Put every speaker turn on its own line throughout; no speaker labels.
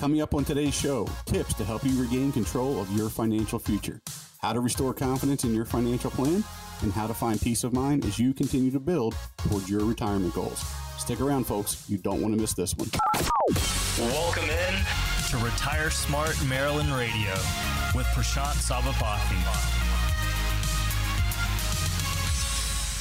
Coming up on today's show, tips to help you regain control of your financial future, how to restore confidence in your financial plan, and how to find peace of mind as you continue to build towards your retirement goals. Stick around, folks. You don't want to miss this one.
Welcome in
to Retire Smart Maryland Radio with Prashant Sabapathy.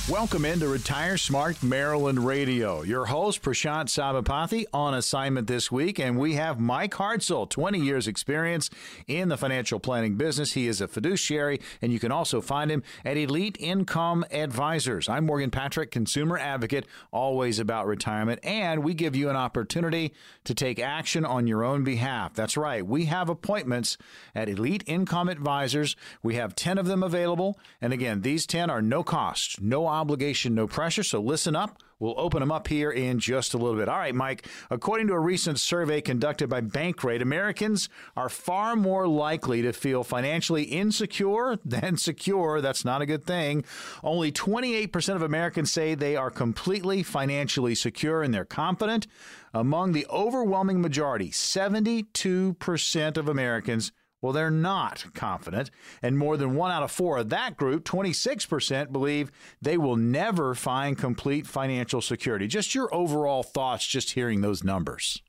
Welcome into Retire Smart Maryland Radio. Your host, Prashant Sabapathy, on assignment this week, and we have Mike Hartzell, 20 years experience in the financial planning business. He is a fiduciary, and you can also find him at Elite Income Advisors. I'm Morgan Patrick, consumer advocate, always about retirement, and we give you an opportunity to take action on your own behalf. That's right. We have appointments at Elite Income Advisors. We have 10 of them available, and again, these 10 are no cost, no obligation, no pressure. So listen up. We'll open them up here in just a little bit. All right, Mike. According to a recent survey conducted by Bankrate, Americans are far more likely to feel financially insecure than secure. That's not a good thing. Only 28% of Americans say they are completely financially secure and they're confident. Among the overwhelming majority, 72% of Americans well, they're not confident. And more than one out of four of that group, 26%, believe they will never find complete financial security. Just your overall thoughts, just hearing those numbers.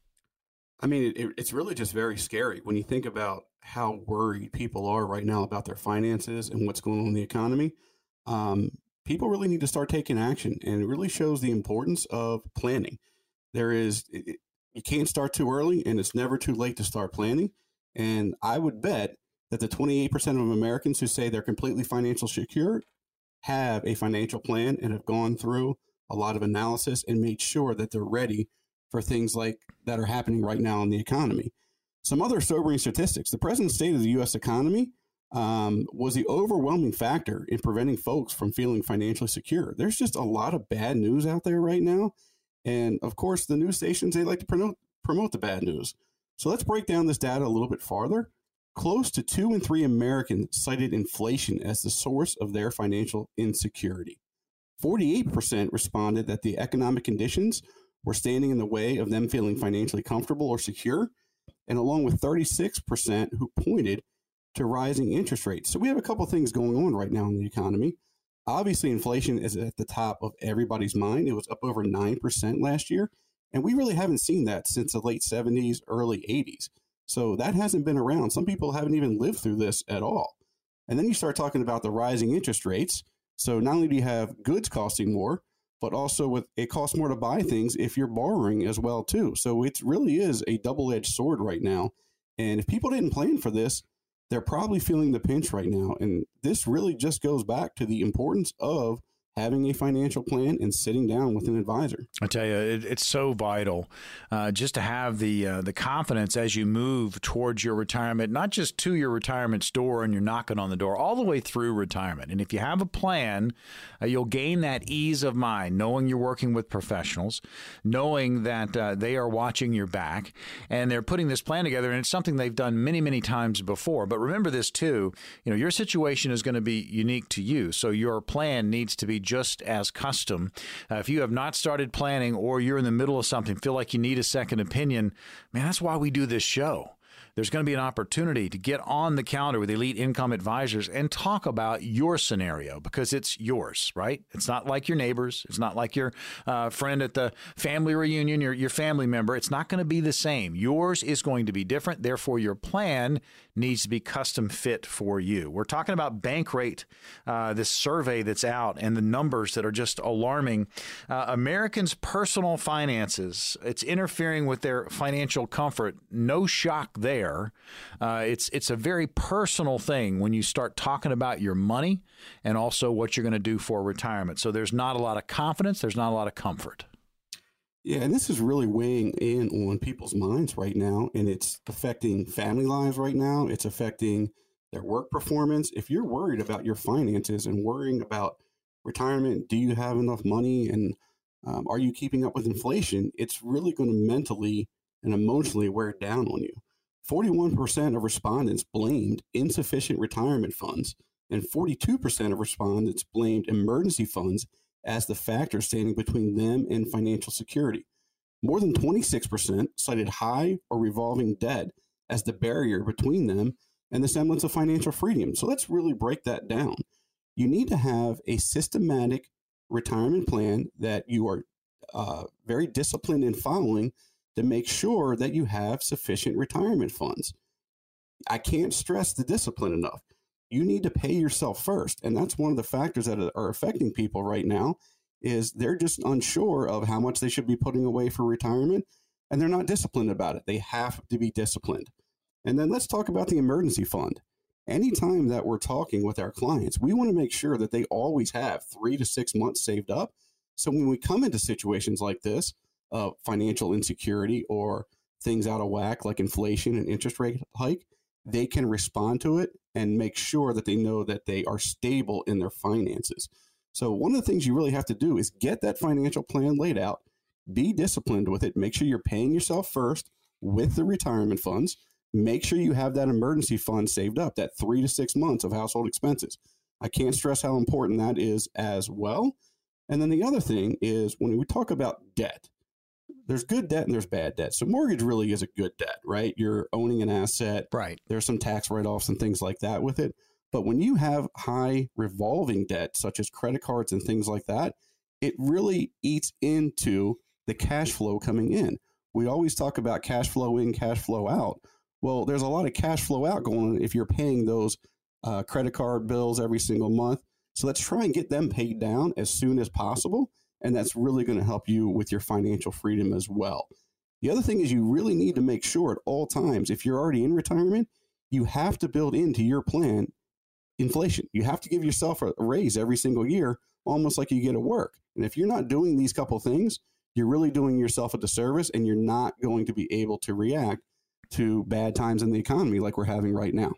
I mean, it, it's really just very scary when you think about how worried people are right now about their finances and what's going on in the economy. Um, people really need to start taking action, and it really shows the importance of planning. There is, it, you can't start too early, and it's never too late to start planning. And I would bet that the 28% of Americans who say they're completely financially secure have a financial plan and have gone through a lot of analysis and made sure that they're ready for things like that are happening right now in the economy. Some other sobering statistics the present state of the U.S. economy um, was the overwhelming factor in preventing folks from feeling financially secure. There's just a lot of bad news out there right now. And of course, the news stations, they like to promote, promote the bad news. So let's break down this data a little bit farther. Close to two in three Americans cited inflation as the source of their financial insecurity. 48% responded that the economic conditions were standing in the way of them feeling financially comfortable or secure, and along with 36% who pointed to rising interest rates. So we have a couple things going on right now in the economy. Obviously, inflation is at the top of everybody's mind. It was up over 9% last year. And we really haven't seen that since the late 70s, early 80s. So that hasn't been around. Some people haven't even lived through this at all. And then you start talking about the rising interest rates. So not only do you have goods costing more, but also with it costs more to buy things if you're borrowing as well too. So it really is a double-edged sword right now. And if people didn't plan for this, they're probably feeling the pinch right now. And this really just goes back to the importance of having a financial plan and sitting down with an advisor.
I tell you, it, it's so vital uh, just to have the uh, the confidence as you move towards your retirement, not just to your retirement store and you're knocking on the door, all the way through retirement. And if you have a plan, uh, you'll gain that ease of mind, knowing you're working with professionals, knowing that uh, they are watching your back, and they're putting this plan together. And it's something they've done many, many times before. But remember this too: you know, your situation is going to be unique to you, so your plan needs to be just as custom. Uh, if you have not started planning or you're in the middle of something, feel like you need a second opinion, man, that's why we do this show there's going to be an opportunity to get on the calendar with elite income advisors and talk about your scenario because it's yours, right? It's not like your neighbors. It's not like your uh, friend at the family reunion, your, your family member. It's not going to be the same. Yours is going to be different. Therefore, your plan needs to be custom fit for you. We're talking about Bankrate, uh, this survey that's out, and the numbers that are just alarming. Uh, Americans' personal finances, it's interfering with their financial comfort. No shock there. Uh, it's it's a very personal thing when you start talking about your money and also what you're going to do for retirement. So there's not a lot of confidence. There's not a lot of comfort.
Yeah, and this is really weighing in on people's minds right now, and it's affecting family lives right now. It's affecting their work performance. If you're worried about your finances and worrying about retirement, do you have enough money and um, are you keeping up with inflation? It's really going to mentally and emotionally wear down on you. 41% of respondents blamed insufficient retirement funds, and 42% of respondents blamed emergency funds as the factor standing between them and financial security. more than 26% cited high or revolving debt as the barrier between them and the semblance of financial freedom. So let's really break that down. You need to have a systematic retirement plan that you are uh, very disciplined in following to make sure that you have sufficient retirement funds. I can't stress the discipline enough. You need to pay yourself first, and that's one of the factors that are affecting people right now is they're just unsure of how much they should be putting away for retirement and they're not disciplined about it. They have to be disciplined. And then let's talk about the emergency fund. Anytime that we're talking with our clients, we want to make sure that they always have three to six months saved up. So when we come into situations like this, uh, financial insecurity or things out of whack like inflation and interest rate hike, they can respond to it and make sure that they know that they are stable in their finances. So, one of the things you really have to do is get that financial plan laid out, be disciplined with it, make sure you're paying yourself first with the retirement funds, make sure you have that emergency fund saved up, that three to six months of household expenses. I can't stress how important that is as well. And then the other thing is when we talk about debt, there's good debt and there's bad debt. So mortgage really is a good debt, right? You're owning an asset.
Right.
There's some tax write-offs and things like that with it. But when you have high revolving debt, such as credit cards and things like that, it really eats into the cash flow coming in. We always talk about cash flow in, cash flow out. Well, there's a lot of cash flow out going on if you're paying those uh, credit card bills every single month. So let's try and get them paid down as soon as possible. And that's really going to help you with your financial freedom as well. The other thing is you really need to make sure at all times, if you're already in retirement, you have to build into your plan inflation. You have to give yourself a raise every single year, almost like you get at work. And if you're not doing these couple things, you're really doing yourself a disservice and you're not going to be able to react to bad times in the economy like we're having right now.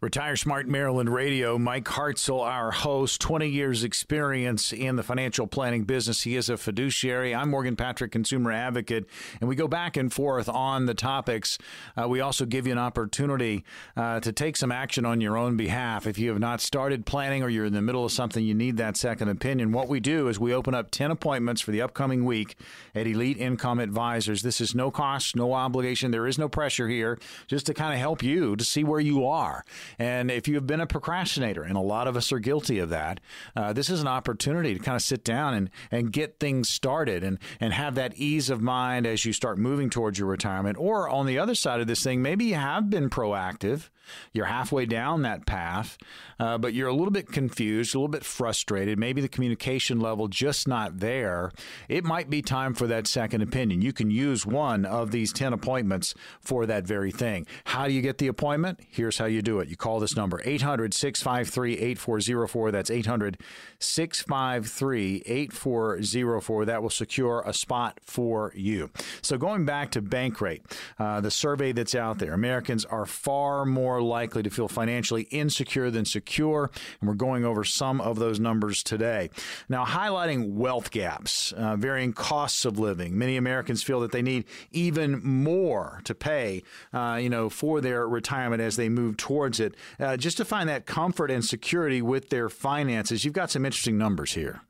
Retire Smart Maryland Radio. Mike Hartzell, our host, 20 years experience in the financial planning business. He is a fiduciary. I'm Morgan Patrick, consumer advocate, and we go back and forth on the topics. Uh, we also give you an opportunity uh, to take some action on your own behalf. If you have not started planning or you're in the middle of something, you need that second opinion. What we do is we open up 10 appointments for the upcoming week at Elite Income Advisors. This is no cost, no obligation. There is no pressure here, just to kind of help you to see where you are. And if you have been a procrastinator, and a lot of us are guilty of that, uh, this is an opportunity to kind of sit down and, and get things started and, and have that ease of mind as you start moving towards your retirement. Or on the other side of this thing, maybe you have been proactive you're halfway down that path, uh, but you're a little bit confused, a little bit frustrated. Maybe the communication level just not there. It might be time for that second opinion. You can use one of these 10 appointments for that very thing. How do you get the appointment? Here's how you do it. You call this number 800 653 8404. That's 800 653 8404. That will secure a spot for you. So going back to Bankrate, uh, the survey that's out there, Americans are far more more likely to feel financially insecure than secure. And we're going over some of those numbers today. Now, highlighting wealth gaps, uh, varying costs of living. Many Americans feel that they need even more to pay, uh, you know, for their retirement as they move towards it, uh, just to find that comfort and security with their finances. You've got some interesting numbers here.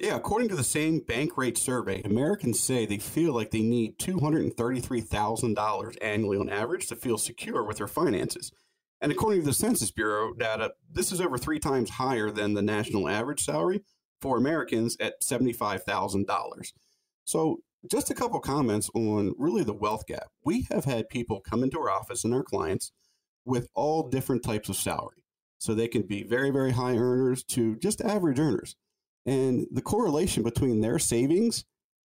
Yeah, according to the same Bankrate survey, Americans say they feel like they need $233,000 annually on average to feel secure with their finances. And according to the Census Bureau data, this is over three times higher than the national average salary for Americans at $75,000. So, just a couple comments on really the wealth gap. We have had people come into our office and our clients with all different types of salary. So, they can be very, very high earners to just average earners. And the correlation between their savings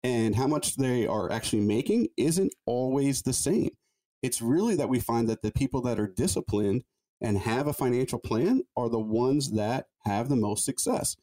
and how much they are actually making isn't always the same. It's really that we find that the people that are disciplined and have a financial plan are the ones that have the most success.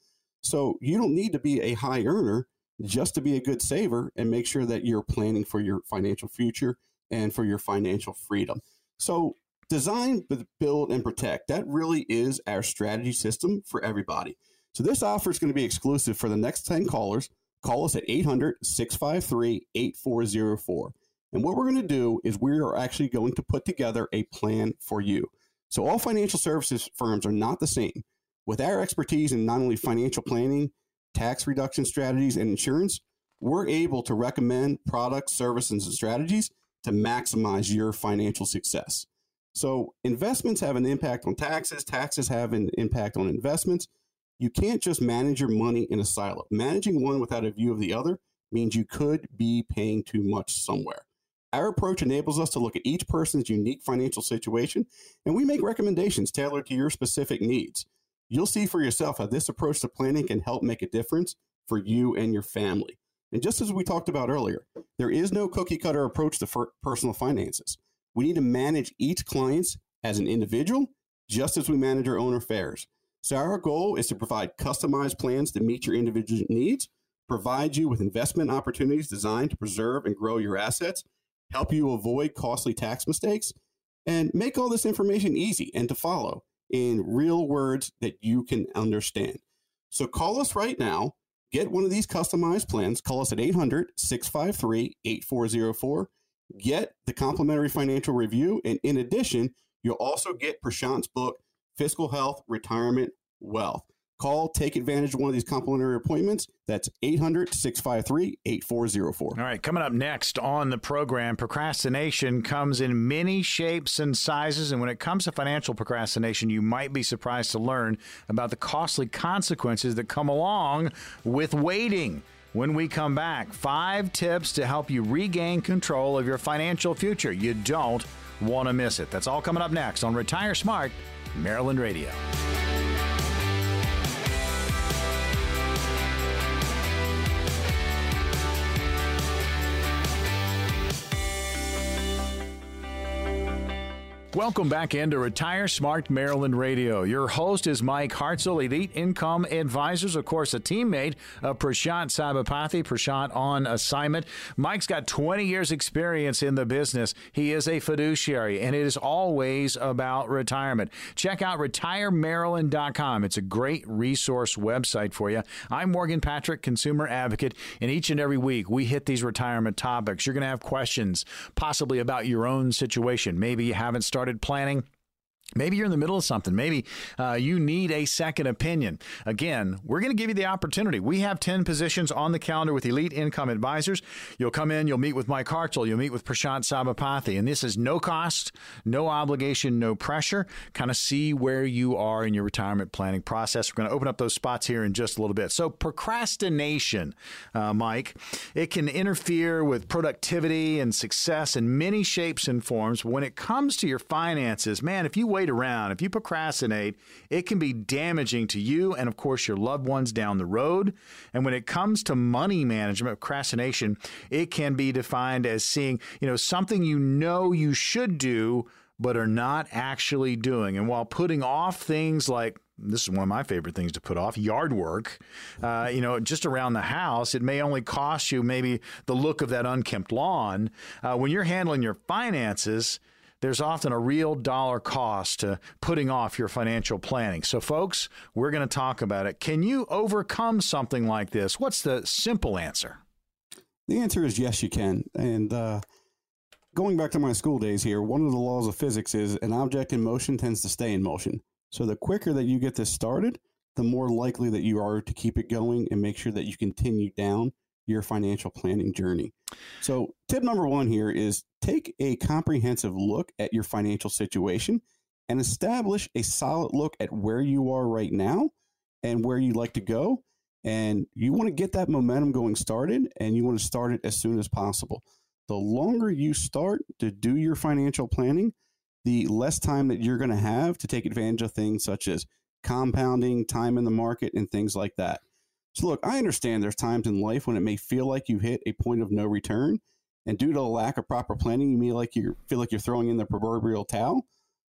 So you don't need to be a high earner just to be a good saver and make sure that you're planning for your financial future and for your financial freedom. So design, build, and protect. That really is our strategy system for everybody. So this offer is going to be exclusive for the next 10 callers. Call us at 800 653 8404. And what we're going to do is we are actually going to put together a plan for you. So all financial services firms are not the same. With our expertise in not only financial planning, tax reduction strategies, and insurance, we're able to recommend products, services, and strategies to maximize your financial success. So, investments have an impact on taxes, taxes have an impact on investments. You can't just manage your money in a silo. Managing one without a view of the other means you could be paying too much somewhere. Our approach enables us to look at each person's unique financial situation and we make recommendations tailored to your specific needs. You'll see for yourself how this approach to planning can help make a difference for you and your family. And just as we talked about earlier, there is no cookie cutter approach to personal finances. We need to manage each client as an individual, just as we manage our own affairs. So, our goal is to provide customized plans to meet your individual needs, provide you with investment opportunities designed to preserve and grow your assets, help you avoid costly tax mistakes, and make all this information easy and to follow in real words that you can understand. So, call us right now Get one of these customized plans. Call us at 800 653 8404. Get the complimentary financial review. And in addition, you'll also get Prashant's book, Fiscal Health, Retirement, Wealth. Call, take advantage of one of these complimentary appointments. That's 800 653 8404.
All right, coming up next on the program, procrastination comes in many shapes and sizes. And when it comes to financial procrastination, you might be surprised to learn about the costly consequences that come along with waiting. When we come back, five tips to help you regain control of your financial future. You don't want to miss it. That's all coming up next on Retire Smart, Maryland Radio. Welcome back into Retire Smart Maryland Radio. Your host is Mike Hartzell, Elite Income Advisors, of course, a teammate of Prashant Sabapathy. Prashant on assignment. Mike's got 20 years' experience in the business. He is a fiduciary, and it is always about retirement. Check out retiremaryland.com. It's a great resource website for you. I'm Morgan Patrick, consumer advocate, and each and every week we hit these retirement topics. You're going to have questions, possibly about your own situation. Maybe you haven't started started planning Maybe you're in the middle of something. Maybe uh, you need a second opinion. Again, we're going to give you the opportunity. We have 10 positions on the calendar with Elite Income Advisors. You'll come in, you'll meet with Mike Hartzell, you'll meet with Prashant Sabapathy, and this is no cost, no obligation, no pressure. Kind of see where you are in your retirement planning process. We're going to open up those spots here in just a little bit. So, procrastination, uh, Mike, it can interfere with productivity and success in many shapes and forms. When it comes to your finances, man, if you wait around, if you procrastinate, it can be damaging to you and, of course, your loved ones down the road. And when it comes to money management, procrastination, it can be defined as seeing, you know, something you know you should do but are not actually doing. And while putting off things like this is one of my favorite things to put off yard work uh, you know just around the house it may only cost you maybe the look of that unkempt lawn uh, when you're handling your finances there's often a real dollar cost to putting off your financial planning. So, folks, we're going to talk about it. Can you overcome something like this? What's the simple answer?
The answer is yes, you can. And uh, going back to my school days here, one of the laws of physics is an object in motion tends to stay in motion. So, the quicker that you get this started, the more likely that you are to keep it going and make sure that you continue down your financial planning journey. So, tip number one here is take a comprehensive look at your financial situation and establish a solid look at where you are right now and where you'd like to go. And you want to get that momentum going started and you want to start it as soon as possible. The longer you start to do your financial planning, the less time that you're going to have to take advantage of things such as compounding, time in the market, and things like that. So, look, I understand there's times in life when it may feel like you hit a point of no return, and due to a lack of proper planning, you may like you feel like you're throwing in the proverbial towel.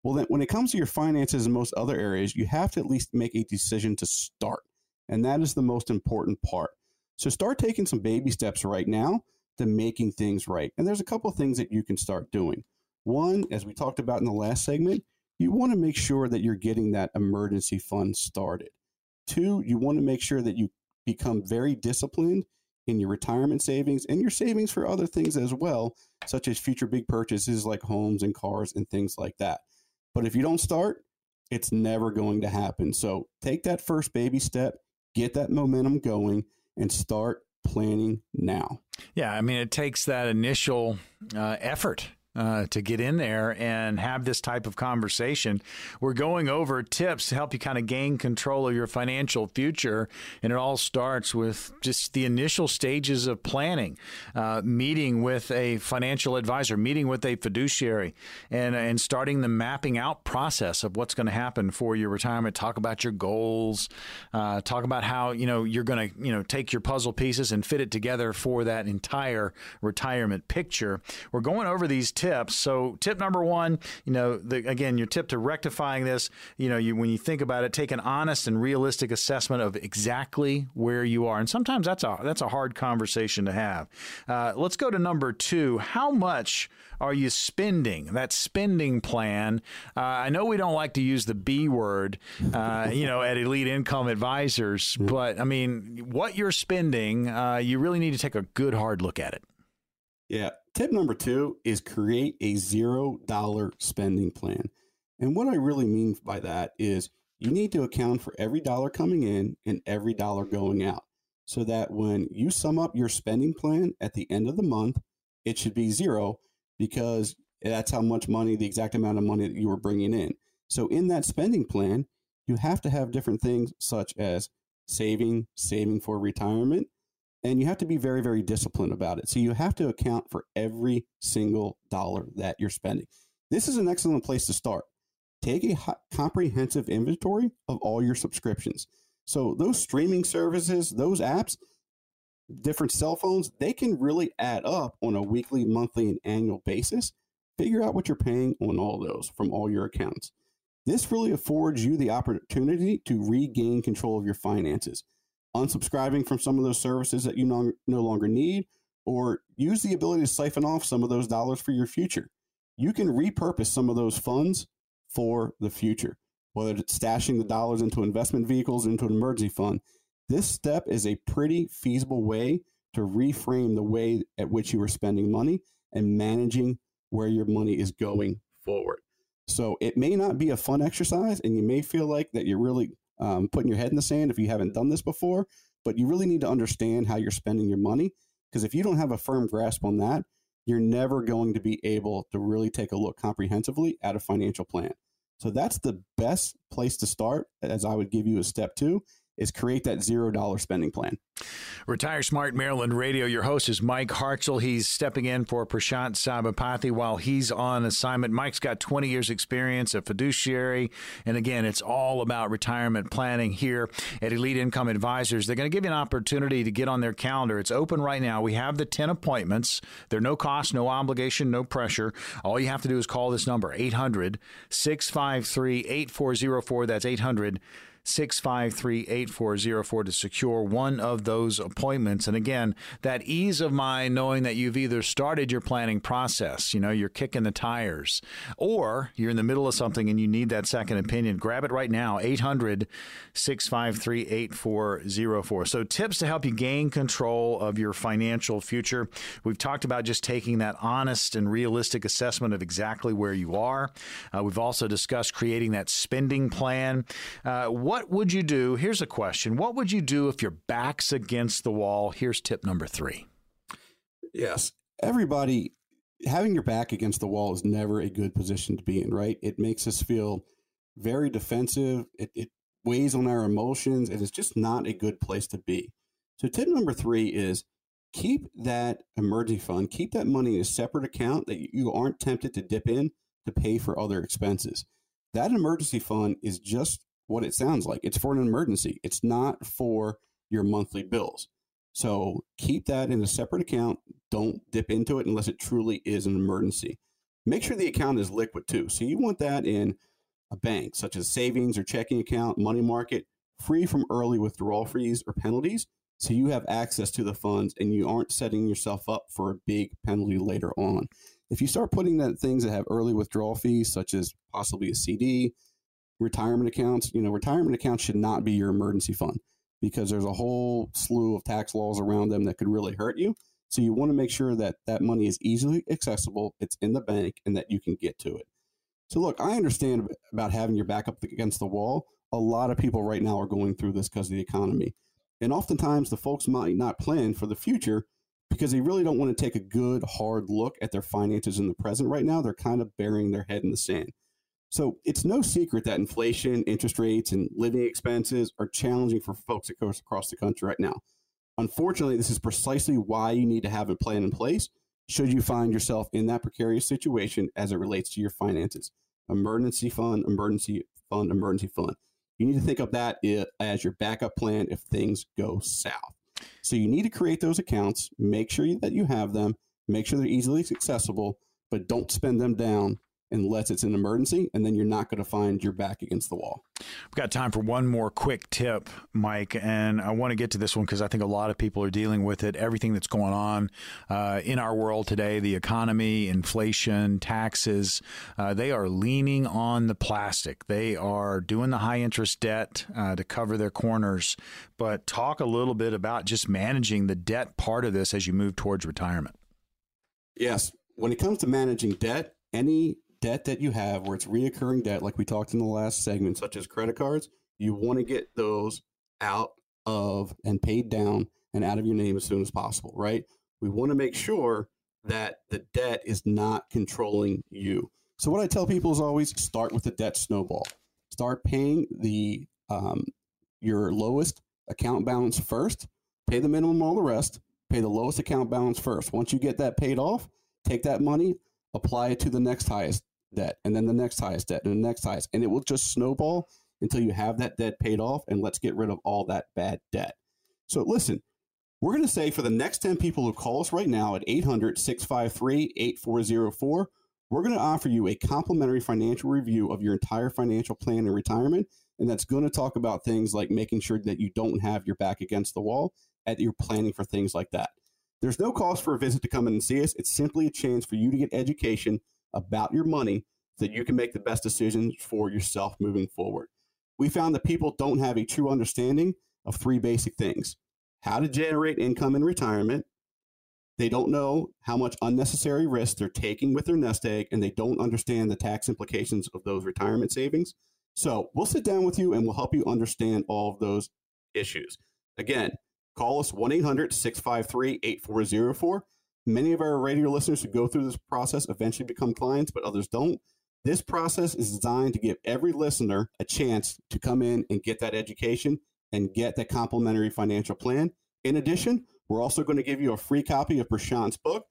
Well, then, when it comes to your finances and most other areas, you have to at least make a decision to start, and that is the most important part. So, start taking some baby steps right now to making things right. And there's a couple things that you can start doing. One, as we talked about in the last segment, you want to make sure that you're getting that emergency fund started. Two, you want to make sure that you become very disciplined in your retirement savings and your savings for other things as well, such as future big purchases like homes and cars and things like that. But if you don't start, it's never going to happen. So take that first baby step, get that momentum going, and start planning now.
Yeah, I mean, it takes that initial uh, effort uh, to get in there and have this type of conversation. We're going over tips to help you kind of gain control of your financial future. And it all starts with just the initial stages of planning, uh, meeting with a financial advisor, meeting with a fiduciary, and, and starting the mapping out process of what's going to happen for your retirement. Talk about your goals, uh, talk about how, you know, you're going to, you know, take your puzzle pieces and fit it together for that entire retirement picture. We're going over these tips tips. So, tip number one, you know, the, again, your tip to rectifying this, you know, you when you think about it, take an honest and realistic assessment of exactly where you are, and sometimes that's a that's a hard conversation to have. Uh, let's go to number two. How much are you spending? That spending plan. Uh, I know we don't like to use the B word, uh, you know, at Elite Income Advisors, but I mean, what you're spending, uh, you really need to take a good hard look at it.
Yeah. Tip number two is create a zero dollar spending plan. And what I really mean by that is you need to account for every dollar coming in and every dollar going out so that when you sum up your spending plan at the end of the month, it should be zero because that's how much money, the exact amount of money that you were bringing in. So in that spending plan, you have to have different things such as saving, saving for retirement, and you have to be very very disciplined about it. So you have to account for every single dollar that you're spending. This is an excellent place to start. Take a comprehensive inventory of all your subscriptions. So those streaming services those apps different cell phones they can really add up on a weekly monthly and annual basis. Figure out what you're paying on all those from all your accounts. This really affords you the opportunity to regain control of your finances unsubscribing from some of those services that you no, no longer need, or use the ability to siphon off some of those dollars for your future. You can repurpose some of those funds for the future, whether it's stashing the dollars into investment vehicles, into an emergency fund. This step is a pretty feasible way to reframe the way at which you are spending money and managing where your money is going forward. So it may not be a fun exercise, and you may feel like that you're really um, putting your head in the sand if you haven't done this before, but you really need to understand how you're spending your money. Because if you don't have a firm grasp on that, you're never going to be able to really take a look comprehensively at a financial plan. So that's the best place to start, as I would give you a step two, is create that zero dollar spending plan.
Retire Smart Maryland Radio. Your host is Mike Hartzell. He's stepping in for Prashant Sabapathy while he's on assignment. Mike's got 20 years experience, a fiduciary. And again, it's all about retirement planning here at Elite Income Advisors. They're going to give you an opportunity to get on their calendar. It's open right now. We have the 10 appointments. They're no cost, no obligation, no pressure. All you have to do is call this number, 800 653 8404. That's 800 653 8404 to secure one of those appointments. And again, that ease of mind knowing that you've either started your planning process, you know, you're kicking the tires, or you're in the middle of something and you need that second opinion. Grab it right now, 800 653 8404. So, tips to help you gain control of your financial future. We've talked about just taking that honest and realistic assessment of exactly where you are. Uh, we've also discussed creating that spending plan. Uh, what what would you do? Here's a question What would you do if your back's against the wall? Here's tip number three.
Yes. Everybody, having your back against the wall is never a good position to be in, right? It makes us feel very defensive. It, it weighs on our emotions. And It is just not a good place to be. So, tip number three is keep that emergency fund, keep that money in a separate account that you aren't tempted to dip in to pay for other expenses. That emergency fund is just what it sounds like. It's for an emergency. It's not for your monthly bills. So keep that in a separate account. Don't dip into it unless it truly is an emergency. Make sure the account is liquid too. So you want that in a bank, such as savings or checking account, money market, free from early withdrawal fees or penalties. So you have access to the funds and you aren't setting yourself up for a big penalty later on. If you start putting that things that have early withdrawal fees, such as possibly a CD, retirement accounts, you know, retirement accounts should not be your emergency fund because there's a whole slew of tax laws around them that could really hurt you. So you want to make sure that that money is easily accessible, it's in the bank, and that you can get to it. So look, I understand about having your back up against the wall. A lot of people right now are going through this because of the economy. And oftentimes, the folks might not plan for the future because they really don't want to take a good, hard look at their finances in the present right now. They're kind of burying their head in the sand. So it's no secret that inflation, interest rates, and living expenses are challenging for folks across the country right now. Unfortunately, this is precisely why you need to have a plan in place should you find yourself in that precarious situation as it relates to your finances. Emergency fund, emergency fund, emergency fund. You need to think of that as your backup plan if things go south. So you need to create those accounts, make sure that you have them, make sure they're easily accessible, but don't spend them down unless it's an emergency, and then you're not going to find your back against the wall.
We've got time for one more quick tip, Mike, and I want to get to this one because I think a lot of people are dealing with it. Everything that's going on uh, in our world today, the economy, inflation, taxes, uh, they are leaning on the plastic. They are doing the high interest debt uh, to cover their corners. But talk a little bit about just managing the debt part of this as you move towards retirement.
Yes. When it comes to managing debt, any debt that you have where it's reoccurring debt, like we talked in the last segment, such as credit cards, you want to get those out of and paid down and out of your name as soon as possible, right? We want to make sure that the debt is not controlling you. So, what I tell people is always start with the debt snowball. Start paying the um, your lowest account balance first. Pay the minimum, all the rest. Pay the lowest account balance first. Once you get that paid off, take that money, apply it to the next highest debt and then the next highest debt and the next highest. And it will just snowball until you have that debt paid off. And let's get rid of all that bad debt. So listen, we're going to say for the next 10 people who call us right now at 800 653 8404, we're going to offer you a complimentary financial review of your entire financial plan in retirement. And that's going to talk about things like making sure that you don't have your back against the wall and you're planning for things like that. There's no cost for a visit to come in and see us. It's simply a chance for you to get education about your money so that mm-hmm. you can make the best decisions for yourself moving forward. We found that people don't have a true understanding of three basic things how to generate income in retirement. They don't know how much unnecessary risk they're taking with their nest egg, and they don't understand the tax implications of those retirement savings. So, we'll sit down with you and we'll help you understand all of those issues. Again, call us 1 800 653 8404 Many of our radio listeners who go through this process eventually become clients, but others don't. This process is designed to give every listener a chance to come in and get that education and get that complimentary financial plan. In addition, we're also going to give you a free copy of Prashant's book,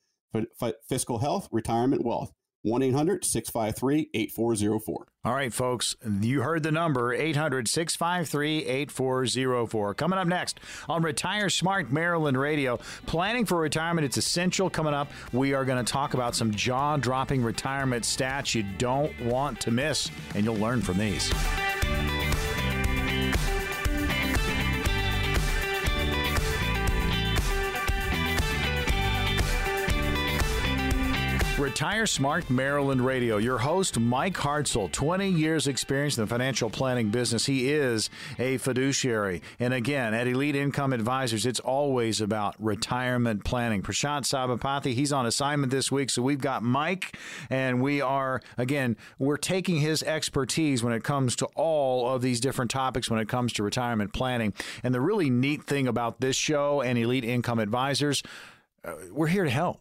Fiscal Health, Retirement Wealth. 1 800 653 8404.
All right, folks, you heard the number 800 653 8404. Coming up next on Retire Smart Maryland Radio, planning for retirement, it's essential. Coming up, we are going to talk about some jaw dropping retirement stats you don't want to miss, and you'll learn from these. Retire Smart Maryland Radio. Your host, Mike Hartzell, 20 years experience in the financial planning business. He is a fiduciary. And again, at Elite Income Advisors, it's always about retirement planning. Prashant Sabapathy, he's on assignment this week. So we've got Mike, and we are, again, we're taking his expertise when it comes to all of these different topics when it comes to retirement planning. And the really neat thing about this show and Elite Income Advisors, uh, we're here to help.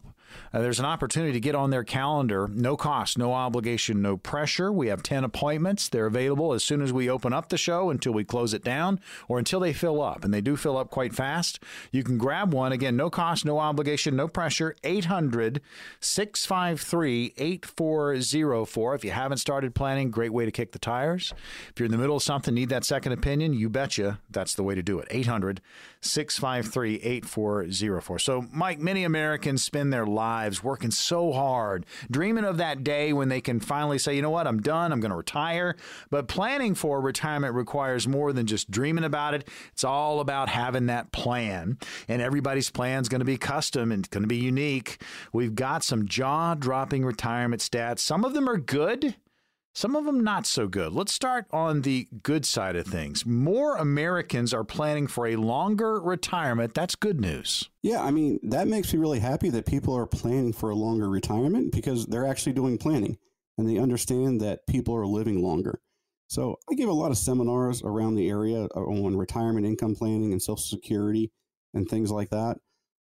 Uh, there's an opportunity to get on their calendar, no cost, no obligation, no pressure. We have 10 appointments. They're available as soon as we open up the show until we close it down or until they fill up. And they do fill up quite fast. You can grab one. Again, no cost, no obligation, no pressure. 800 653 8404. If you haven't started planning, great way to kick the tires. If you're in the middle of something, need that second opinion, you betcha that's the way to do it. 800 653 8404. So, Mike, many Americans spend their lives working so hard, dreaming of that day when they can finally say, you know what, I'm done, I'm going to retire. But planning for retirement requires more than just dreaming about it. It's all about having that plan. And everybody's plan is going to be custom and going to be unique. We've got some jaw dropping retirement stats. Some of them are good. Some of them not so good. Let's start on the good side of things. More Americans are planning for a longer retirement. That's good news.
Yeah, I mean, that makes me really happy that people are planning for a longer retirement because they're actually doing planning and they understand that people are living longer. So I give a lot of seminars around the area uh, on retirement income planning and Social Security and things like that.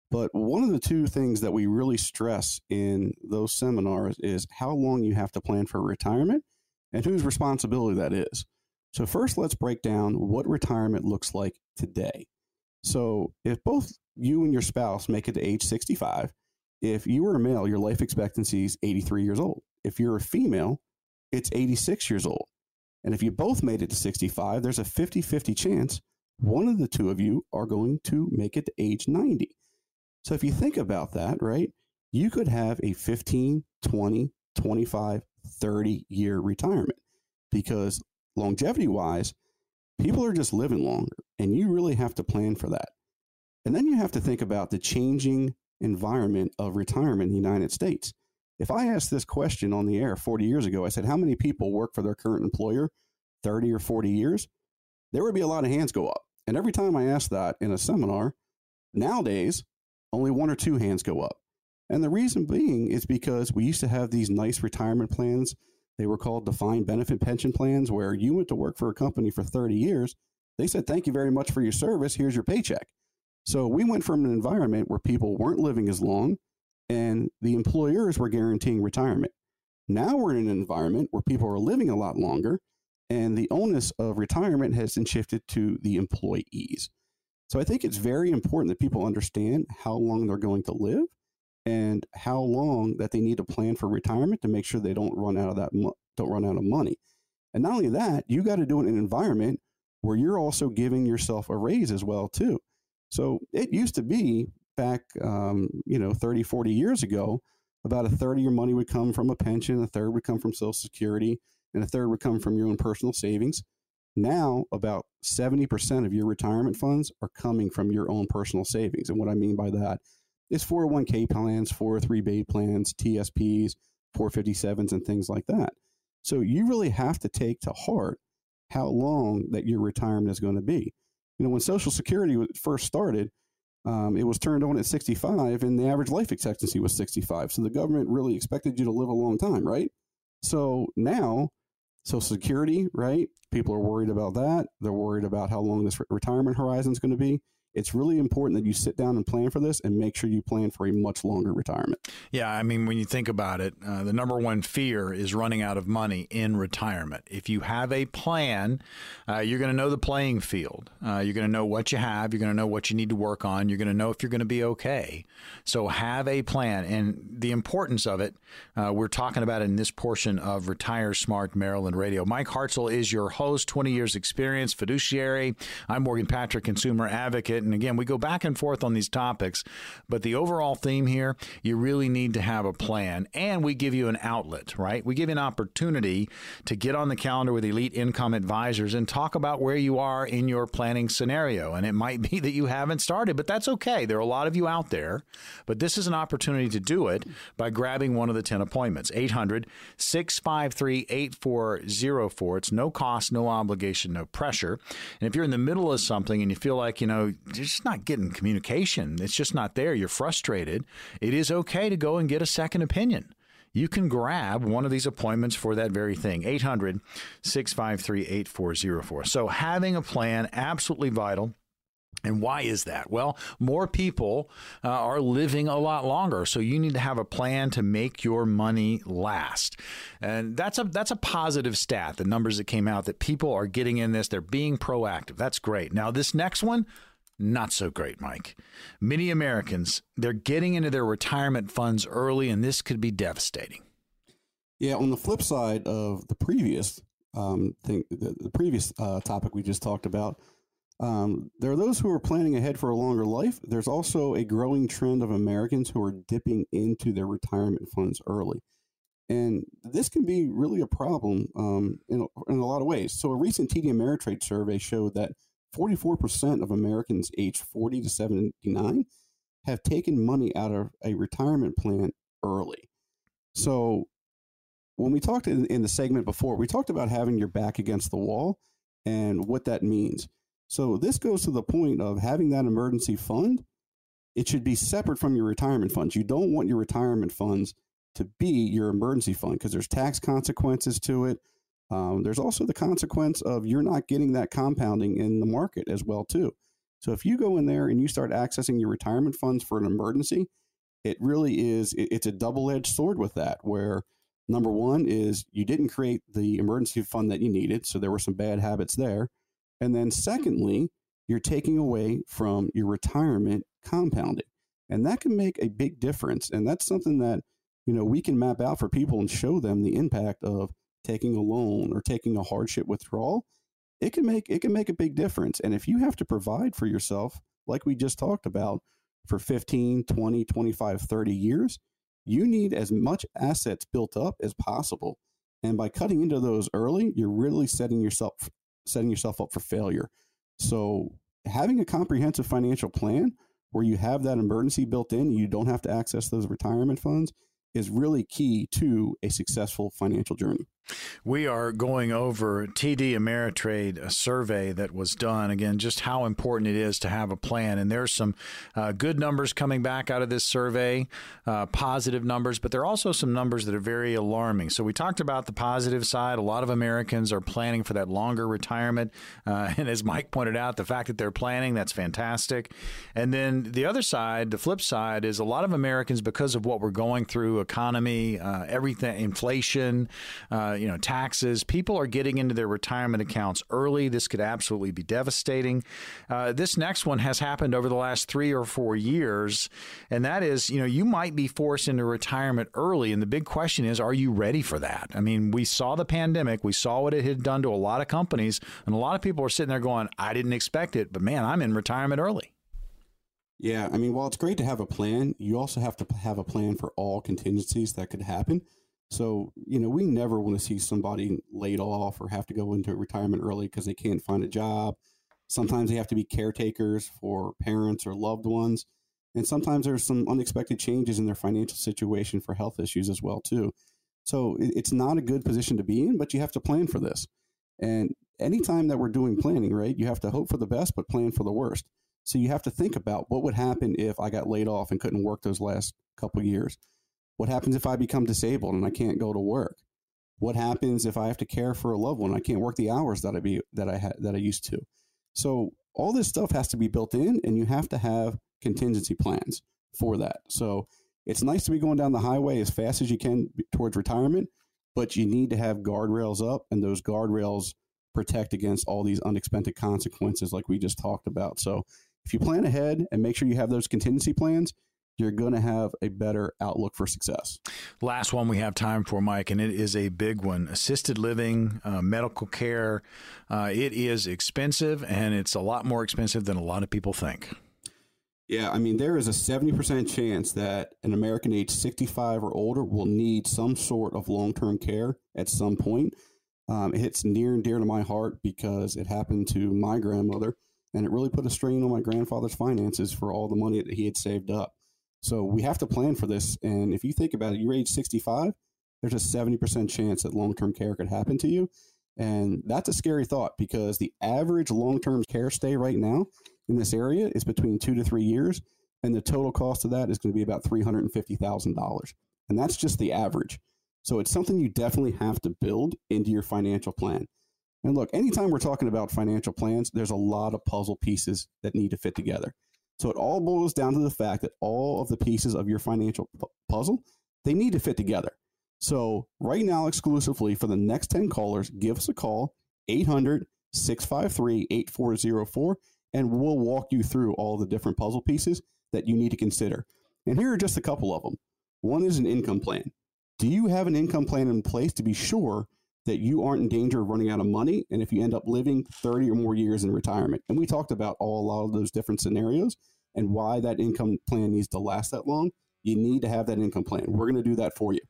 But one of the two things that we really stress in those seminars is how long you have to plan for retirement and whose responsibility that is. So, first, let's break down what retirement looks like today. So, if both you and your spouse make it to age 65, if you are a male, your life expectancy is 83 years old. If you're a female, it's 86 years old. And if you both made it to 65, there's a 50 50 chance one of the two of you are going to make it to age 90. So if you think about that, right, you could have a 15, 20, 25, 30 year retirement because longevity wise, people are just living longer and you really have to plan for that. And then you have to think about the changing environment of retirement in the United States. If I asked this question on the air 40 years ago, I said, How many people work for their current employer 30 or 40 years? There would be a lot of hands go up. And every time I ask that in a seminar, nowadays, only one or two hands go up. And the reason being is because we used to have these nice retirement plans. They were called defined benefit pension plans, where you went to work for a company for 30 years. They said, Thank you very much for your service. Here's your paycheck. So we went from an environment where people weren't living as long and the employers were guaranteeing retirement. Now we're in an environment where people are living a lot longer and the onus of retirement has been shifted to the employees. So I think it's very important that people understand how long they're going to live and how long that they need to plan for retirement to make sure they don't run out of that don't run out of money. And not only that, you got to do it in an environment where you're also giving yourself a raise as well too. So it used to be back, um, you know, 30, 40 years ago, about a third of your money would come from a pension, a third would come from Social Security, and a third would come from your own personal savings. Now, about 70% of your retirement funds are coming from your own personal savings. And what I mean by that is 401k plans, 403b plans, TSPs, 457s, and things like that. So you really have to take to heart how long that your retirement is going to be. You know, when Social Security first started, um, it was turned on at 65, and the average life expectancy was 65. So the government really expected you to live a long time, right? So now Social Security, right? People are worried about that. They're worried about how long this re- retirement horizon is going to be it's really important that you sit down and plan for this and make sure you plan for a much longer retirement.
Yeah, I mean, when you think about it, uh, the number one fear is running out of money in retirement. If you have a plan, uh, you're going to know the playing field. Uh, you're going to know what you have. You're going to know what you need to work on. You're going to know if you're going to be okay. So have a plan. And the importance of it, uh, we're talking about in this portion of Retire Smart Maryland Radio. Mike Hartzell is your host, 20 years experience, fiduciary. I'm Morgan Patrick, consumer advocate it. And again, we go back and forth on these topics, but the overall theme here, you really need to have a plan. And we give you an outlet, right? We give you an opportunity to get on the calendar with elite income advisors and talk about where you are in your planning scenario. And it might be that you haven't started, but that's okay. There are a lot of you out there, but this is an opportunity to do it by grabbing one of the 10 appointments. 800 653 8404. It's no cost, no obligation, no pressure. And if you're in the middle of something and you feel like, you know, you're just not getting communication. It's just not there. You're frustrated. It is okay to go and get a second opinion. You can grab one of these appointments for that very thing. 800 653 8404. So, having a plan, absolutely vital. And why is that? Well, more people uh, are living a lot longer, so you need to have a plan to make your money last. And that's a that's a positive stat. The numbers that came out that people are getting in this, they're being proactive. That's great. Now, this next one, not so great, Mike. Many Americans, they're getting into their retirement funds early, and this could be devastating.
Yeah, on the flip side of the previous um, thing, the, the previous uh, topic we just talked about, um, there are those who are planning ahead for a longer life. There's also a growing trend of Americans who are dipping into their retirement funds early. And this can be really a problem um, in, in a lot of ways. So, a recent TD Ameritrade survey showed that 44% of Americans aged 40 to 79 have taken money out of a retirement plan early. So, when we talked in, in, the segment before, we talked about having your back against the wall and what that means. So, this goes to the point of having that emergency fund. It should be separate from your retirement funds. You don't want your retirement funds to be your emergency fund because there's tax consequences to it. Um, there's also the consequence of you're not getting that compounding in the market as well too. So if you go in there and you start accessing your retirement funds for an emergency, it really is it's a double-edged sword with that where number one is you didn't create the emergency fund that you needed so there were some bad habits there and then secondly you're taking away from your retirement compounding and that can make a big difference and that's something that you know we can map out for people and show them the impact of taking a loan or taking a hardship withdrawal it can make it can make a big difference. And if you have to provide for yourself like we just talked about for 15 20 25 30 years you need as much assets built up as possible. And by cutting into those early you're really setting yourself setting yourself up for failure. So having a comprehensive financial plan where you have that emergency built in you don't have to access those retirement funds is really key to a successful financial journey
we are going over TD Ameritrade, a survey that was done. Again, just how important it is to have a plan. And there's some uh, good numbers coming back out of this survey, uh, positive numbers, but there are also some numbers that are very alarming. So we talked about the positive side. A lot of Americans are planning for that longer retirement. Uh, and as Mike pointed out, the fact that they're planning, that's fantastic. And then the other side, the flip side, is a lot of Americans, because of what we're going through, economy, uh, everything, inflation, uh, you know, taxes. People are getting into their retirement accounts early. This could absolutely be devastating. Uh, this next one has happened over the last three or four years, and that is, you know, you might be forced into retirement early. And the big question is, are you ready for that? I mean, we saw the pandemic, we saw what it had done to a lot of companies, and a lot of people are sitting there going, I didn't expect it, but man, I'm in retirement early.
Yeah, I mean, while it's great to have a plan, you also have to have a plan for all contingencies that could happen. So, you know, we never want to see somebody laid off or have to go into retirement early because they can't find a job. Sometimes they have to be caretakers for parents or loved ones. And sometimes there's some unexpected changes in their financial situation for health issues as well, too. So it's not a good position to be in, but you have to plan for this. And anytime that we're doing planning, right, you have to hope for the best, but plan for the worst. So you have to think about what would happen if I got laid off and couldn't work those last couple years what happens if I become disabled and I can't go to work? What happens if I have to care for a loved one? I can't work the hours that I be that I had that I used to. So all this stuff has to be built in, and you have to have contingency plans for that. So it's nice to be going down the highway as fast as you can towards retirement, but you need to have guardrails up, and those guardrails protect against all these unexpected consequences, like we just talked about. So if you plan ahead and make sure you have those contingency plans, you're going to have a better outlook for success.
Last one we have time for, Mike, and it is a big one assisted living, uh, medical care. Uh, it is expensive, and it's a lot more expensive than a lot of people think.
Yeah, I mean, there is a 70% chance that an American age 65 or older will need some sort of long term care at some point. Um, it hits near and dear to my heart because it happened to my grandmother, and it really put a strain on my grandfather's finances for all the money that he had saved up. So we have to plan for this. And if you think about it, you're age 65, there's a 70% chance that long term care could happen to you. And that's a scary thought because the average long term care stay right now in this area is between two to three years. And the total cost of that is going to be about $350,000. And that's just the average. So it's something you definitely have to build into your financial plan. And look, anytime we're talking about financial plans, there's a lot of puzzle pieces that need to fit together. So it all boils down to the fact that all of the pieces of your financial puzzle, they need to fit together. So right now, exclusively for the next 10 callers, give us a call, 800 653 8404, and we'll walk you through all the different puzzle pieces that you need to consider. And here are just a couple of them. One is an income plan. Do you have an income plan in place to be sure that you aren't in danger of running out of money and if you end up living 30 or more years in retirement. And we talked about all a lot of those different scenarios and why that income plan needs to last that long. You need to have that income plan. We're going to do that for you.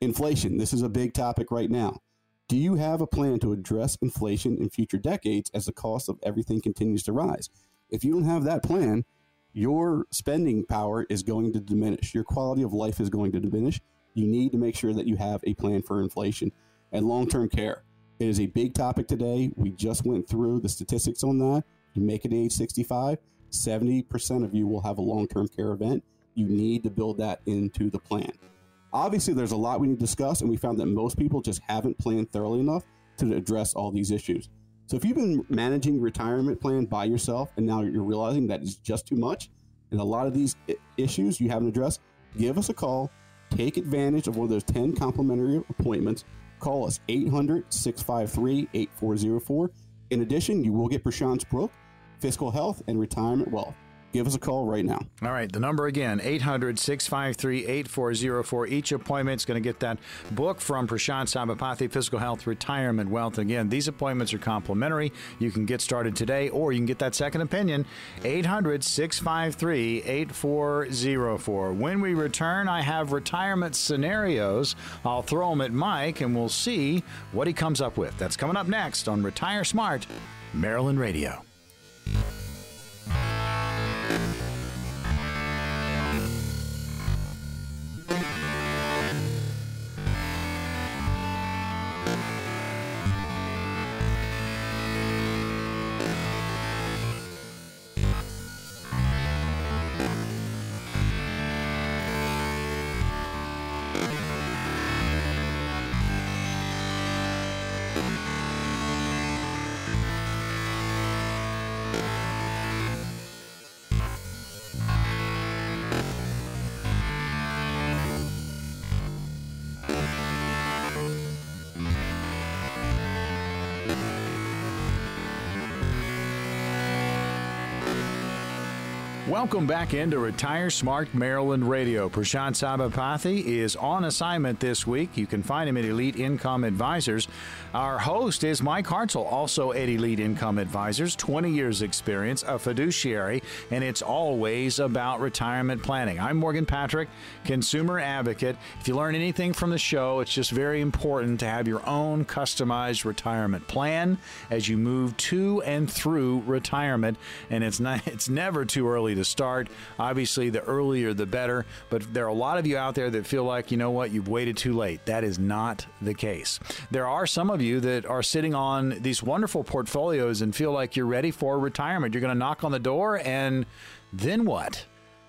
Inflation, this is a big topic right now. Do you have a plan to address inflation in future decades as the cost of everything continues to rise? If you don't have that plan, your spending power is going to diminish. Your quality of life is going to diminish. You need to make sure that you have a plan for inflation and long term care. It is a big topic today. We just went through the statistics on that. You make it age 65, 70% of you will have a long term care event. You need to build that into the plan. Obviously, there's a lot we need to discuss, and we found that most people just haven't planned thoroughly enough to address all these issues. So if you've been managing retirement plan by yourself and now you're realizing that it's just too much and a lot of these issues you haven't addressed, give us a call. Take advantage of one of those 10 complimentary appointments. Call us 800 653 8404. In addition, you will get Prashant's book, Fiscal Health and Retirement Wealth give us a call right now.
All right. The number again, 800 653 8404. Each appointment is going to get that book from Prashant Sabapathy, Fiscal Health, Retirement, Wealth. Again, these appointments are complimentary. You can get started today or you can get that second opinion. 800 653 8404. When we return, I have retirement scenarios. I'll throw them at Mike and we'll see what he comes up with. That's coming up next on Retire Smart, Maryland Radio. Welcome back into Retire Smart Maryland Radio. Prashant Sabapathy is on assignment this week. You can find him at Elite Income Advisors. Our host is Mike Hartzell, also at Elite Income Advisors, 20 years experience, a fiduciary, and it's always about retirement planning. I'm Morgan Patrick, consumer advocate. If you learn anything from the show, it's just very important to have your own customized retirement plan as you move to and through retirement. And it's not it's never too early to start. Obviously, the earlier the better, but there are a lot of you out there that feel like, you know what, you've waited too late. That is not the case. There are some of you that are sitting on these wonderful portfolios and feel like you're ready for retirement. You're going to knock on the door, and then what?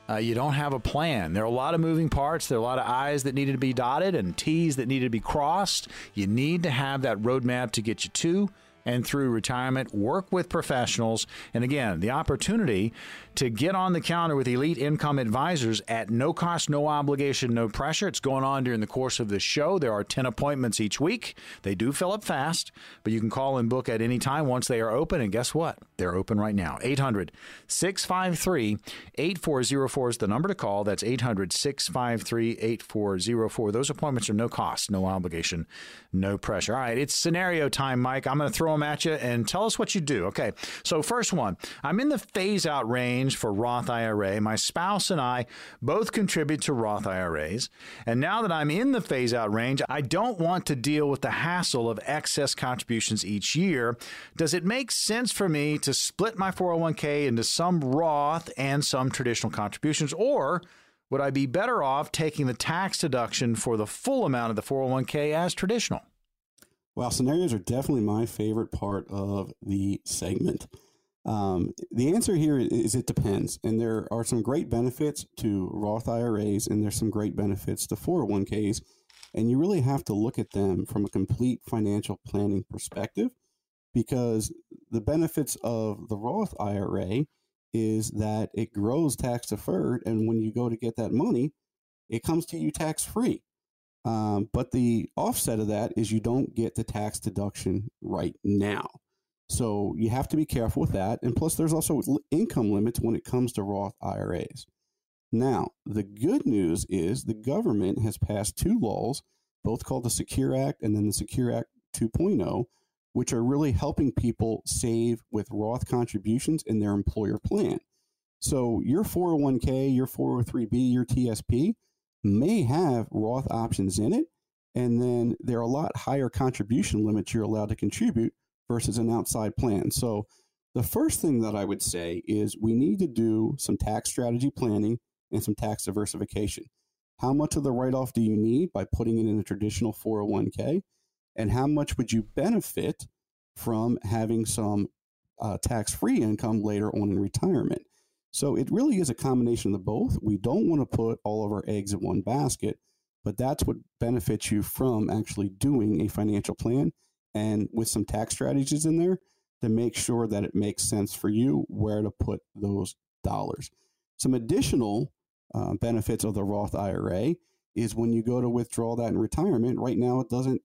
Uh, you don't have a plan. There are a lot of moving parts. There are a lot of I's that needed to be dotted and T's that needed to be crossed. You need to have that roadmap to get you to and through retirement. Work with professionals. And again, the opportunity to get on the counter with Elite Income Advisors at no cost, no obligation, no pressure. It's going on during the course of the show. There are 10 appointments each week. They do fill up fast, but you can call and book at any time once they are open. And guess what? They're open right now. 800 653 8404 is the number to call. That's 800 653 8404. Those appointments are no cost, no obligation, no pressure. All right, it's scenario time, Mike. I'm going to throw them at you and tell us what you do. Okay, so first one I'm in the phase out range for Roth IRA. My spouse and I both contribute to Roth IRAs. And now that I'm in the phase out range, I don't want to deal with the hassle of excess contributions each year. Does it make sense for me to split my 401k into some Roth and some traditional contributions? Or would I be better off taking the tax deduction for the full amount of the 401k as traditional?
Well, scenarios are definitely my favorite part of the segment. Um, the answer here is it depends. And there are some great benefits to Roth IRAs, and there's some great benefits to 401ks. And you really have to look at them from a complete financial planning perspective because the benefits of the Roth IRA is that it grows tax deferred. And when you go to get that money, it comes to you tax free. Um, but the offset of that is you don't get the tax deduction right now. So you have to be careful with that. And plus, there's also income limits when it comes to Roth IRAs. Now, the good news is the government has passed two laws, both called the Secure Act and then the Secure Act 2.0, which are really helping people save with Roth contributions in their employer plan. So your 401k, your 403b, your TSP may have Roth options in it. And then there are a lot higher contribution limits you're allowed to contribute versus an outside plan. So the first thing that I would say is we need to do some tax strategy planning and some tax diversification. How much of the write off do you need by putting it in a traditional 401k? And how much would you benefit from having some uh, tax free income later on in retirement? So it really is a combination of the both. We don't want to put all of our eggs in one basket, but that's what benefits you from actually doing a financial plan and with some tax strategies in there to make sure that it makes sense for you where to put those dollars. Some additional uh, benefits of the Roth IRA is when you go to withdraw that in retirement. Right now, it doesn't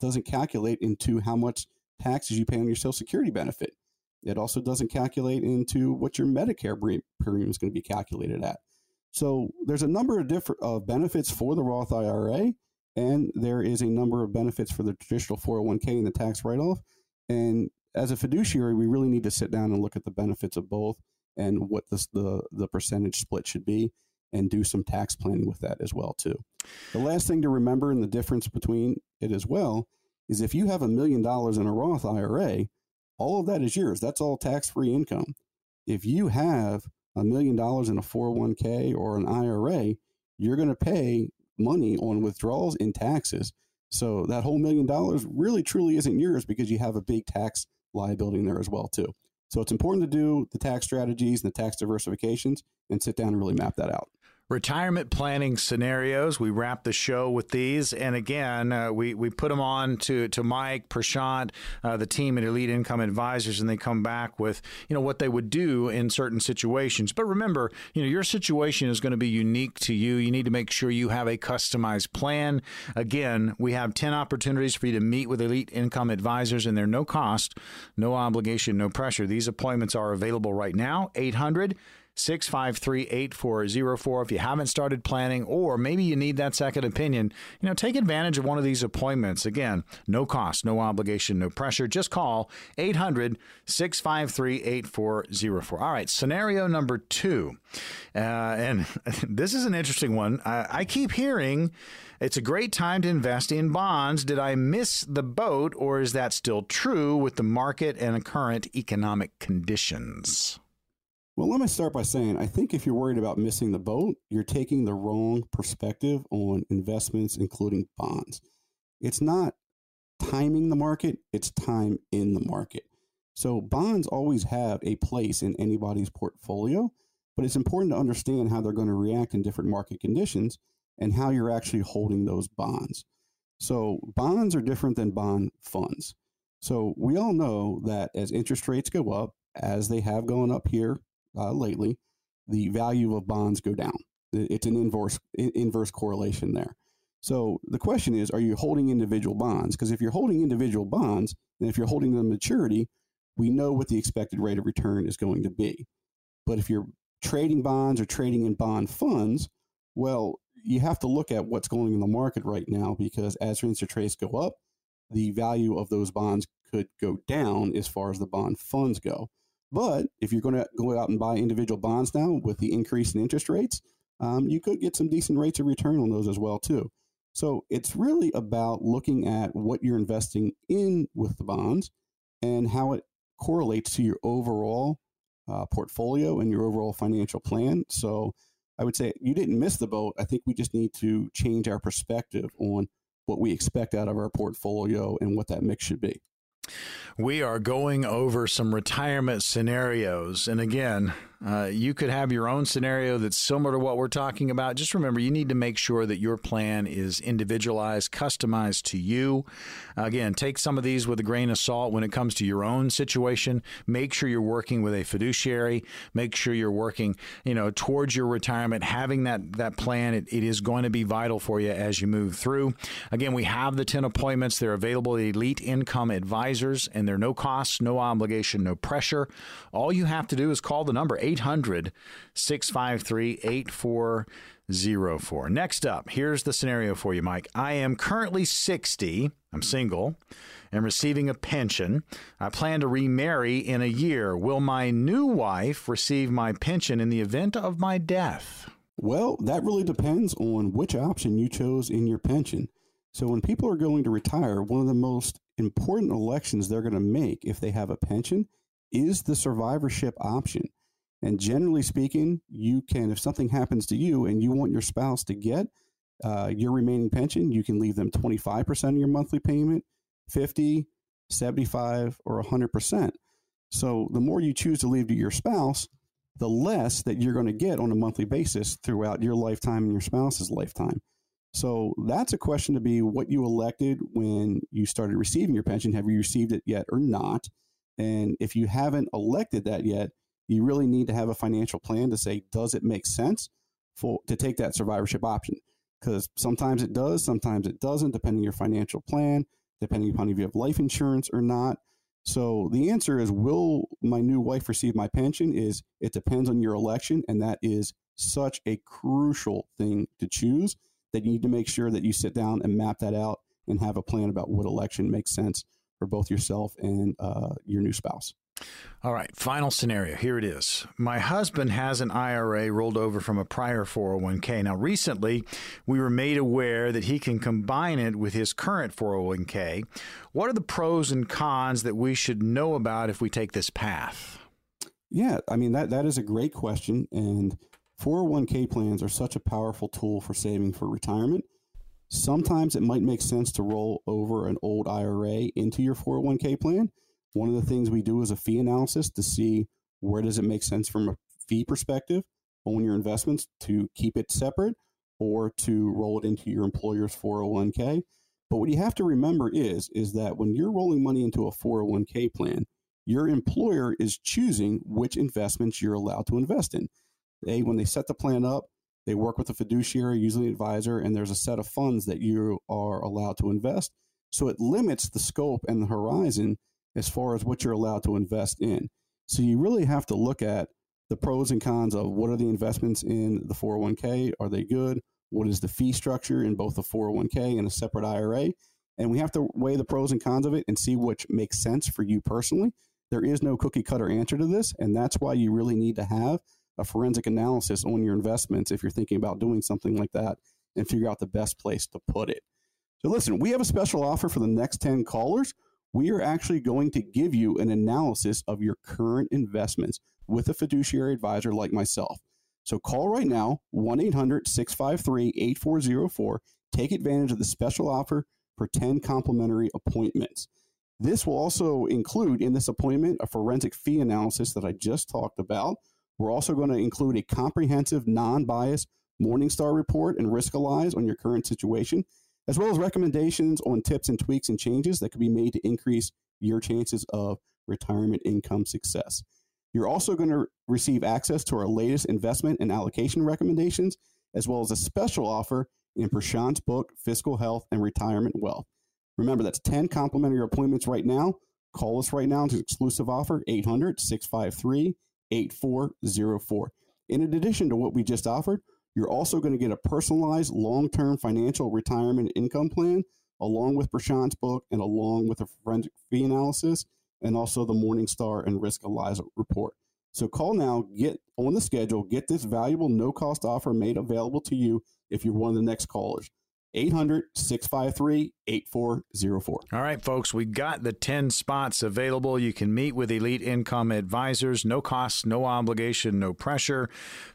doesn't calculate into how much taxes you pay on your Social Security benefit. It also doesn't calculate into what your Medicare premium is going to be calculated at. So there's a number of different uh, benefits for the Roth IRA, and there is a number of benefits for the traditional 401k and the tax write-off. And as a fiduciary, we really need to sit down and look at the benefits of both and what this, the the percentage split should be, and do some tax planning with that as well too. The last thing to remember and the difference between it as well is if you have a million dollars in a Roth IRA, all of that is yours. That's all tax-free income. If you have a million dollars in a 401k or an IRA, you're going to pay money on withdrawals in taxes. So that whole million dollars really truly isn't yours because you have a big tax liability in there as well too. So it's important to do the tax strategies and the tax diversifications and sit down and really map that out
retirement planning scenarios. We wrap the show with these, and again, uh, we we put them on to to Mike Prashant, uh, the team at Elite Income Advisors, and they come back with you know what they would do in certain situations. But remember, you know your situation is going to be unique to you. You need to make sure you have a customized plan. Again, we have ten opportunities for you to meet with Elite Income Advisors, and they're no cost, no obligation, no pressure. These appointments are available right now. Eight hundred. 800 653 8404. If you haven't started planning, or maybe you need that second opinion, you know, take advantage of one of these appointments. Again, no cost, no obligation, no pressure. Just call 800 653 8404. All right, scenario number two. Uh, and this is an interesting one. I, I keep hearing it's a great time to invest in bonds. Did I miss the boat, or is that still true with the market and current economic conditions?
Well, let me start by saying I think if you're worried about missing the boat, you're taking the wrong perspective on investments, including bonds. It's not timing the market, it's time in the market. So, bonds always have a place in anybody's portfolio, but it's important to understand how they're going to react in different market conditions and how you're actually holding those bonds. So, bonds are different than bond funds. So, we all know that as interest rates go up, as they have gone up here uh, lately, the value of bonds go down. It's an inverse inverse correlation there. So the question is, are you holding individual bonds? Because if you're holding individual bonds, and if you're holding them maturity, we know what the expected rate of return is going to be. But if you're trading bonds or trading in bond funds, well, you have to look at what's going in the market right now because as interest rates go up, the value of those bonds could go down as far as the bond funds go. But if you're going to go out and buy individual bonds now with the increase in interest rates, um, you could get some decent rates of return on those as well too. So it's really about looking at what you're investing in with the bonds and how it correlates to your overall uh, portfolio and your overall financial plan. So I would say you didn't miss the boat. I think we just need to change our perspective on what we expect out of our portfolio and what that mix should be
we are going over some retirement scenarios. And again, uh, you could have your own scenario that's similar to what we're talking about. Just remember, you need to make sure that your plan is individualized, customized to you. Again, take some of these with a grain of salt when it comes to your own situation. Make sure you're working with a fiduciary. Make sure you're working, you know, towards your retirement. Having that that plan, it, it is going to be vital for you as you move through. Again, we have the ten appointments. They're available at Elite Income Advisors, and they're no cost, no obligation, no pressure. All you have to do is call the number 800 653 8404. Next up, here's the scenario for you, Mike. I am currently 60, I'm single, and receiving a pension. I plan to remarry in a year. Will my new wife receive my pension in the event of my death?
Well, that really depends on which option you chose in your pension. So, when people are going to retire, one of the most important elections they're going to make if they have a pension is the survivorship option. And generally speaking, you can, if something happens to you and you want your spouse to get uh, your remaining pension, you can leave them 25% of your monthly payment, 50, 75, or 100%. So the more you choose to leave to your spouse, the less that you're going to get on a monthly basis throughout your lifetime and your spouse's lifetime. So that's a question to be what you elected when you started receiving your pension. Have you received it yet or not? And if you haven't elected that yet, you really need to have a financial plan to say, does it make sense for to take that survivorship option? Because sometimes it does, sometimes it doesn't, depending on your financial plan, depending upon if you have life insurance or not. So the answer is, will my new wife receive my pension? Is it depends on your election, and that is such a crucial thing to choose that you need to make sure that you sit down and map that out and have a plan about what election makes sense for both yourself and uh, your new spouse.
All right, final scenario. Here it is. My husband has an IRA rolled over from a prior 401k. Now, recently, we were made aware that he can combine it with his current 401k. What are the pros and cons that we should know about if we take this path?
Yeah, I mean, that, that is a great question. And 401k plans are such a powerful tool for saving for retirement. Sometimes it might make sense to roll over an old IRA into your 401k plan. One of the things we do is a fee analysis to see where does it make sense from a fee perspective on your investments to keep it separate or to roll it into your employer's 401k. But what you have to remember is is that when you're rolling money into a 401k plan, your employer is choosing which investments you're allowed to invest in. They, when they set the plan up, they work with a fiduciary, usually an advisor, and there's a set of funds that you are allowed to invest. So it limits the scope and the horizon as far as what you're allowed to invest in. So you really have to look at the pros and cons of what are the investments in the 401k? Are they good? What is the fee structure in both the 401k and a separate IRA? And we have to weigh the pros and cons of it and see which makes sense for you personally. There is no cookie cutter answer to this, and that's why you really need to have a forensic analysis on your investments if you're thinking about doing something like that and figure out the best place to put it. So, listen, we have a special offer for the next 10 callers. We are actually going to give you an analysis of your current investments with a fiduciary advisor like myself. So, call right now 1 800 653 8404. Take advantage of the special offer for 10 complimentary appointments. This will also include in this appointment a forensic fee analysis that I just talked about we're also going to include a comprehensive, non biased Morningstar report and Riskalyze on your current situation, as well as recommendations on tips and tweaks and changes that could be made to increase your chances of retirement income success. You're also going to receive access to our latest investment and allocation recommendations, as well as a special offer in Prashant's book, Fiscal Health and Retirement Wealth. Remember, that's 10 complimentary appointments right now. Call us right now. An exclusive offer, 800 653 8404. In addition to what we just offered, you're also going to get a personalized long term financial retirement income plan, along with Prashant's book and along with a forensic fee analysis, and also the Morningstar and Risk Riskalyze report. So call now, get on the schedule, get this valuable no cost offer made available to you if you're one of the next callers. 800 653 8404.
All right, folks, we got the 10 spots available. You can meet with Elite Income Advisors. No cost, no obligation, no pressure.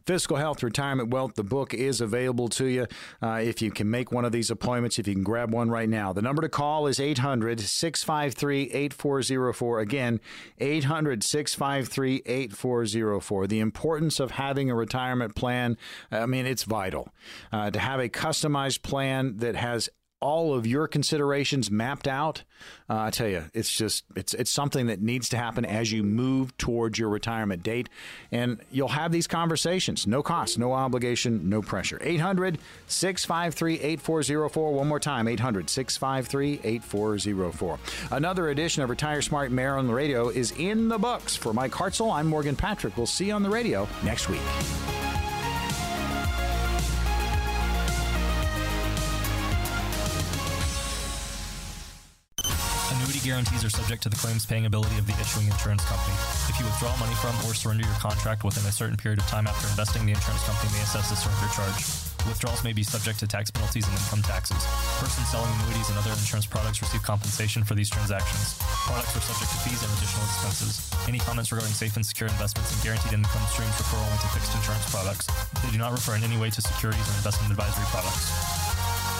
Fiscal Health, Retirement Wealth, the book is available to you. Uh, if you can make one of these appointments, if you can grab one right now. The number to call is 800 653 8404. Again, 800 653 8404. The importance of having a retirement plan, I mean, it's vital. Uh, to have a customized plan that has all of your considerations mapped out, uh, I tell you, it's just it's it's something that needs to happen as you move towards your retirement date, and you'll have these conversations. No cost, no obligation, no pressure. 800-653-8404. One more time, 800-653-8404. Another edition of Retire Smart Maryland Radio is in the books. For Mike Hartzell, I'm Morgan Patrick. We'll see you on the radio next week.
Guarantees are subject to the claims paying ability of the issuing insurance company. If you withdraw money from or surrender your contract within a certain period of time after investing, the insurance company may assess a surrender charge. Withdrawals may be subject to tax penalties and income taxes. Persons selling annuities and other insurance products receive compensation for these transactions. Products are subject to fees and additional expenses. Any comments regarding safe and secure investments and guaranteed income streams refer only to fixed insurance products. They do not refer in any way to securities or investment advisory products.